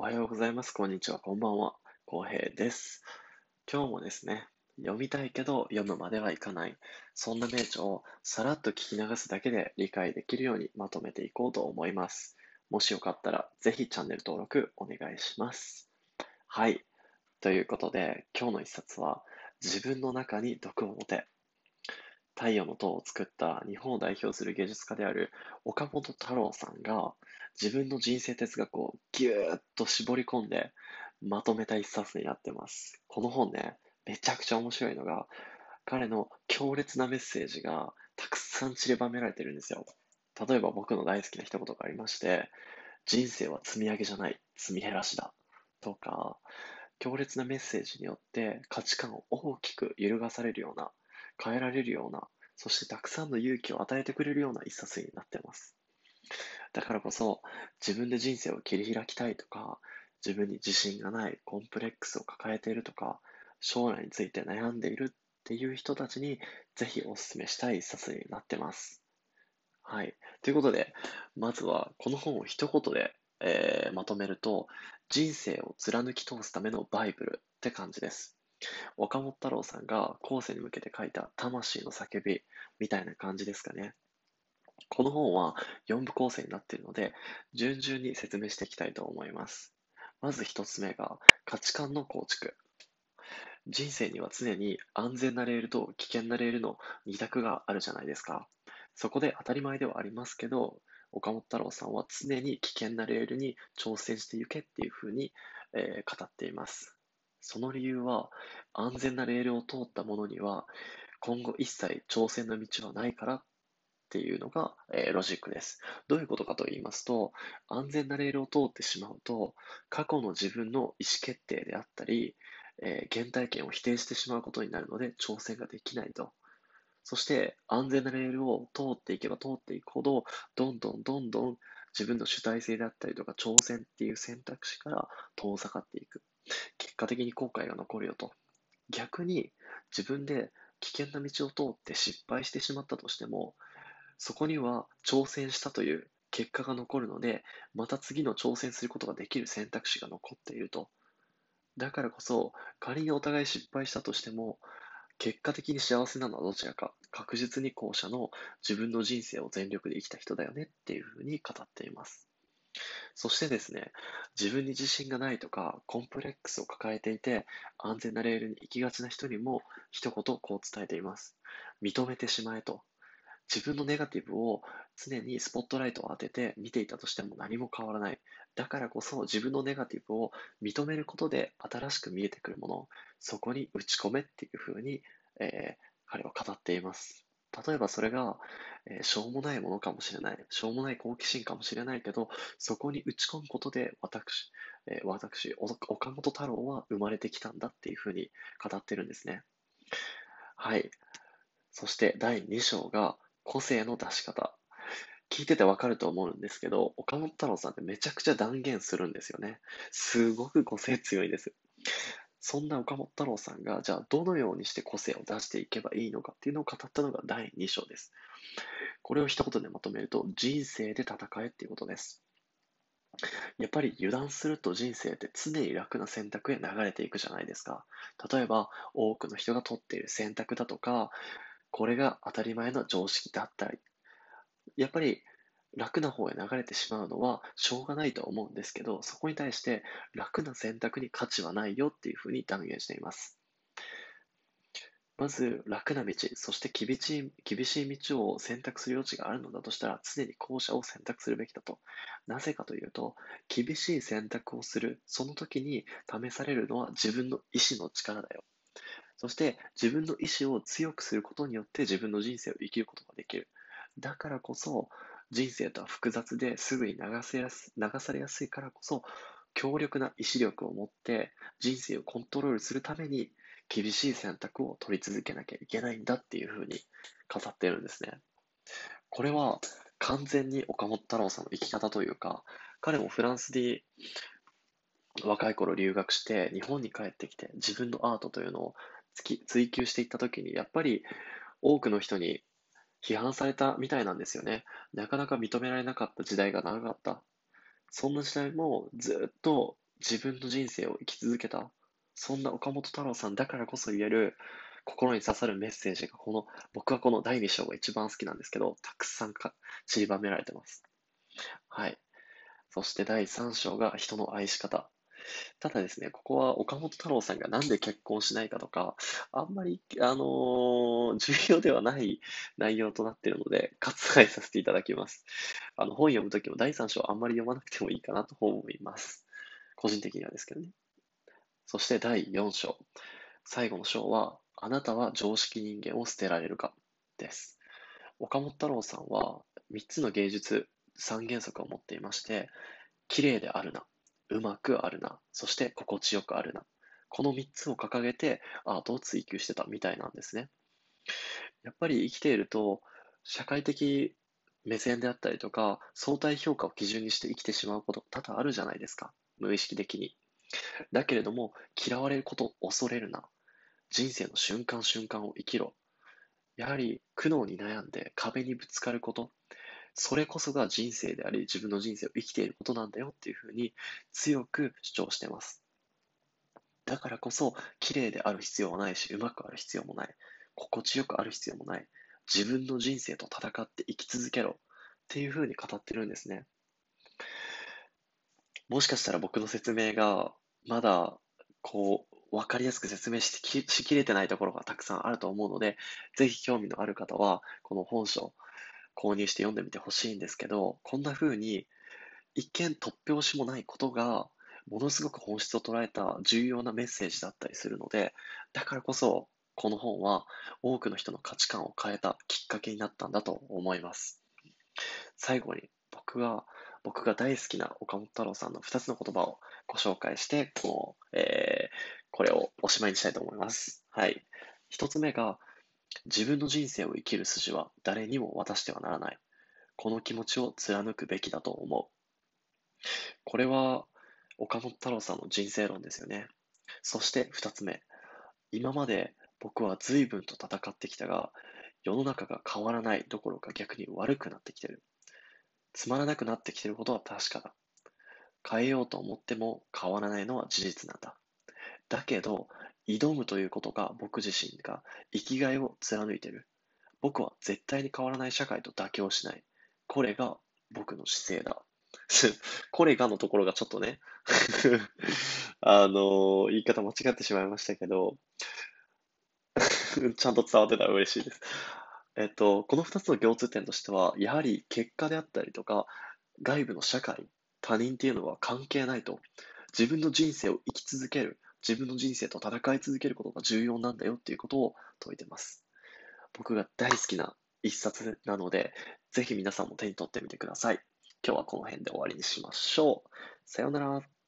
おはようございます。こんにちは。こんばんは。浩平です。今日もですね、読みたいけど読むまではいかない。そんな名著をさらっと聞き流すだけで理解できるようにまとめていこうと思います。もしよかったら、ぜひチャンネル登録お願いします。はい。ということで、今日の一冊は、自分の中に毒を持て。太陽の塔を作った日本を代表する芸術家である岡本太郎さんが自分の人生哲学をぎゅーっと絞り込んでまとめた一冊になってます。この本ね、めちゃくちゃ面白いのが彼の強烈なメッセージがたくさん散りばめられてるんですよ。例えば僕の大好きな一言がありまして、人生は積み上げじゃない、積み減らしだ。とか、強烈なメッセージによって価値観を大きく揺るがされるような、変えられるような、そしてたくさんの勇気を与えてくれるような一冊になってます。だからこそ、自分で人生を切り開きたいとか、自分に自信がない、コンプレックスを抱えているとか、将来について悩んでいるっていう人たちに、ぜひお勧めしたい一冊になってます。はい。ということで、まずはこの本を一言で、えーまとめると、人生を貫き通すためのバイブルって感じです。岡本太郎さんが後世に向けて書いた魂の叫びみたいな感じですかね。この本は4部構成になっているので、順々に説明していきたいと思います。まず一つ目が価値観の構築。人生には常に安全なレールと危険なレールの二択があるじゃないですか。そこで当たり前ではありますけど、岡本太郎さんは常に危険なレールに挑戦していけっていうふうに、えー語っています。その理由は、安全なレールを通った者には、今後一切挑戦の道はないからっていうのが、えーロジックです。どういうことかと言いますと、安全なレールを通ってしまうと、過去の自分の意思決定であったり、えー原体験を否定してしまうことになるので、挑戦ができないと。そして、安全なレールを通っていけば通っていくほど、どんどんどんどん自分の主体性であったりとか、挑戦っていう選択肢から遠ざかっていく。結果的に後悔が残るよと。逆に、自分で危険な道を通って失敗してしまったとしても、そこには挑戦したという結果が残るので、また次の挑戦することができる選択肢が残っていると。だからこそ、仮にお互い失敗したとしても、結果的に幸せなのはどちらか、確実に後者の自分の人生を全力で生きた人だよねっていうふうに語っています。そしてですね、自分に自信がないとか、コンプレックスを抱えていて、安全なレールに行きがちな人にも、一言こう伝えています。認めてしまえと。自分のネガティブを常にスポットライトを当てて見ていたとしても何も変わらない。だからこそ自分のネガティブを認めることで新しく見えてくるもの、そこに打ち込めっていうふうに、えー彼は語っています。例えばそれが、えーしょうもないものかもしれない。しょうもない好奇心かもしれないけど、そこに打ち込むことで私、えー私、お岡本太郎は生まれてきたんだっていうふうに語ってるんですね。はい。そして第2章が個性の出し方。聞いててわかると思うんですけど、岡本太郎さんってめちゃくちゃ断言するんですよね。すごく個性強いです。そんな岡本太郎さんが、じゃあどのようにして個性を出していけばいいのかっていうのを語ったのが第2章です。これを一言でまとめると、人生で戦えっていうことです。やっぱり油断すると人生って常に楽な選択へ流れていくじゃないですか。例えば、多くの人が取っている選択だとか、これが当たり前の常識だったり、やっぱり楽な方へ流れてしまうのはしょうがないと思うんですけど、そこに対して楽な選択に価値はないよっていうふうに断言しています。まず楽な道、そして厳しい厳しい道を選択する余地があるのだとしたら、常に後者を選択するべきだと。なぜかというと、厳しい選択をする、その時に試されるのは自分の意志の力だよ。そして自分の意志を強くすることによって自分の人生を生きることができる。だからこそ、人生とは複雑ですぐに流せやす流されやすいからこそ、強力な意志力を持って人生をコントロールするために厳しい選択を取り続けなきゃいけないんだっていうふうに語ってるんですね。これは完全に岡本太郎さんの生き方というか、彼もフランスで若い頃留学して日本に帰ってきて自分のアートというのを追求していった時にやっぱり多くの人に批判されたみたいなんですよね。なかなか認められなかった時代が長かった。そんな時代もずっと自分の人生を生き続けた、そんな岡本太郎さんだからこそ言える、心に刺さるメッセージが、この、僕はこの第2章が一番好きなんですけど、たくさんか散りばめられてます。はい。そして第3章が人の愛し方。ただですね、ここは岡本太郎さんがなんで結婚しないかとか、あんまり、あのー、重要ではない内容となっているので、割愛させていただきます。あの、本読むときも第3章あんまり読まなくてもいいかなと思います。個人的にはですけどね。そして第4章。最後の章は、あなたは常識人間を捨てられるかです。岡本太郎さんは3つの芸術3原則を持っていまして、綺麗であるな、うまくあるな、そして心地よくあるな。この3つを掲げてアートを追求してたみたいなんですね。やっぱり生きていると、社会的目線であったりとか、相対評価を基準にして生きてしまうこと多々あるじゃないですか。無意識的に。だけれども、嫌われることを恐れるな。人生の瞬間瞬間を生きろ。やはり苦悩に悩んで壁にぶつかること、それこそが人生であり、自分の人生を生きていることなんだよっていうふうに強く主張してます。だからこそ、綺麗である必要はないし、うまくある必要もない。心地よくある必要もない。自分の人生と戦って生き続けろっていうふうに語ってるんですね。もしかしたら僕の説明がまだこう分かりやすく説明しきしきれてないところがたくさんあると思うので、ぜひ興味のある方はこの本書購入して読んでみてほしいんですけど、こんな風に一見突拍子もないことがものすごく本質を捉えた重要なメッセージだったりするので、だからこそこの本は多くの人の価値観を変えたきっかけになったんだと思います。最後に僕が僕が大好きな岡本太郎さんの2つの言葉をご紹介して、この、えー、これをおしまいにしたいと思います。はい。1つ目が、自分の人生を生きる筋は誰にも渡してはならない。この気持ちを貫くべきだと思う。これは岡本太郎さんの人生論ですよね。そして二つ目。今まで僕は随分と戦ってきたが、世の中が変わらないどころか逆に悪くなってきてる。つまらなくなってきてることは確かだ。変えようと思っても変わらないのは事実なんだ。だけど、挑むということが僕自身が生きがいを貫いてる。僕は絶対に変わらない社会と妥協しない。これが僕の姿勢だ。これがのところがちょっとね あの言い方間違ってしまいましたけど ちゃんと伝わってたら嬉しいです。えっと、この2つの共通点としては、やはり結果であったりとか、外部の社会、他人っていうのは関係ないと。自分の人生を生き続ける。自分の人生と戦い続けることが重要なんだよっていうことを説いてます。僕が大好きな一冊なので、ぜひ皆さんも手に取ってみてください。今日はこの辺で終わりにしましょう。さようなら。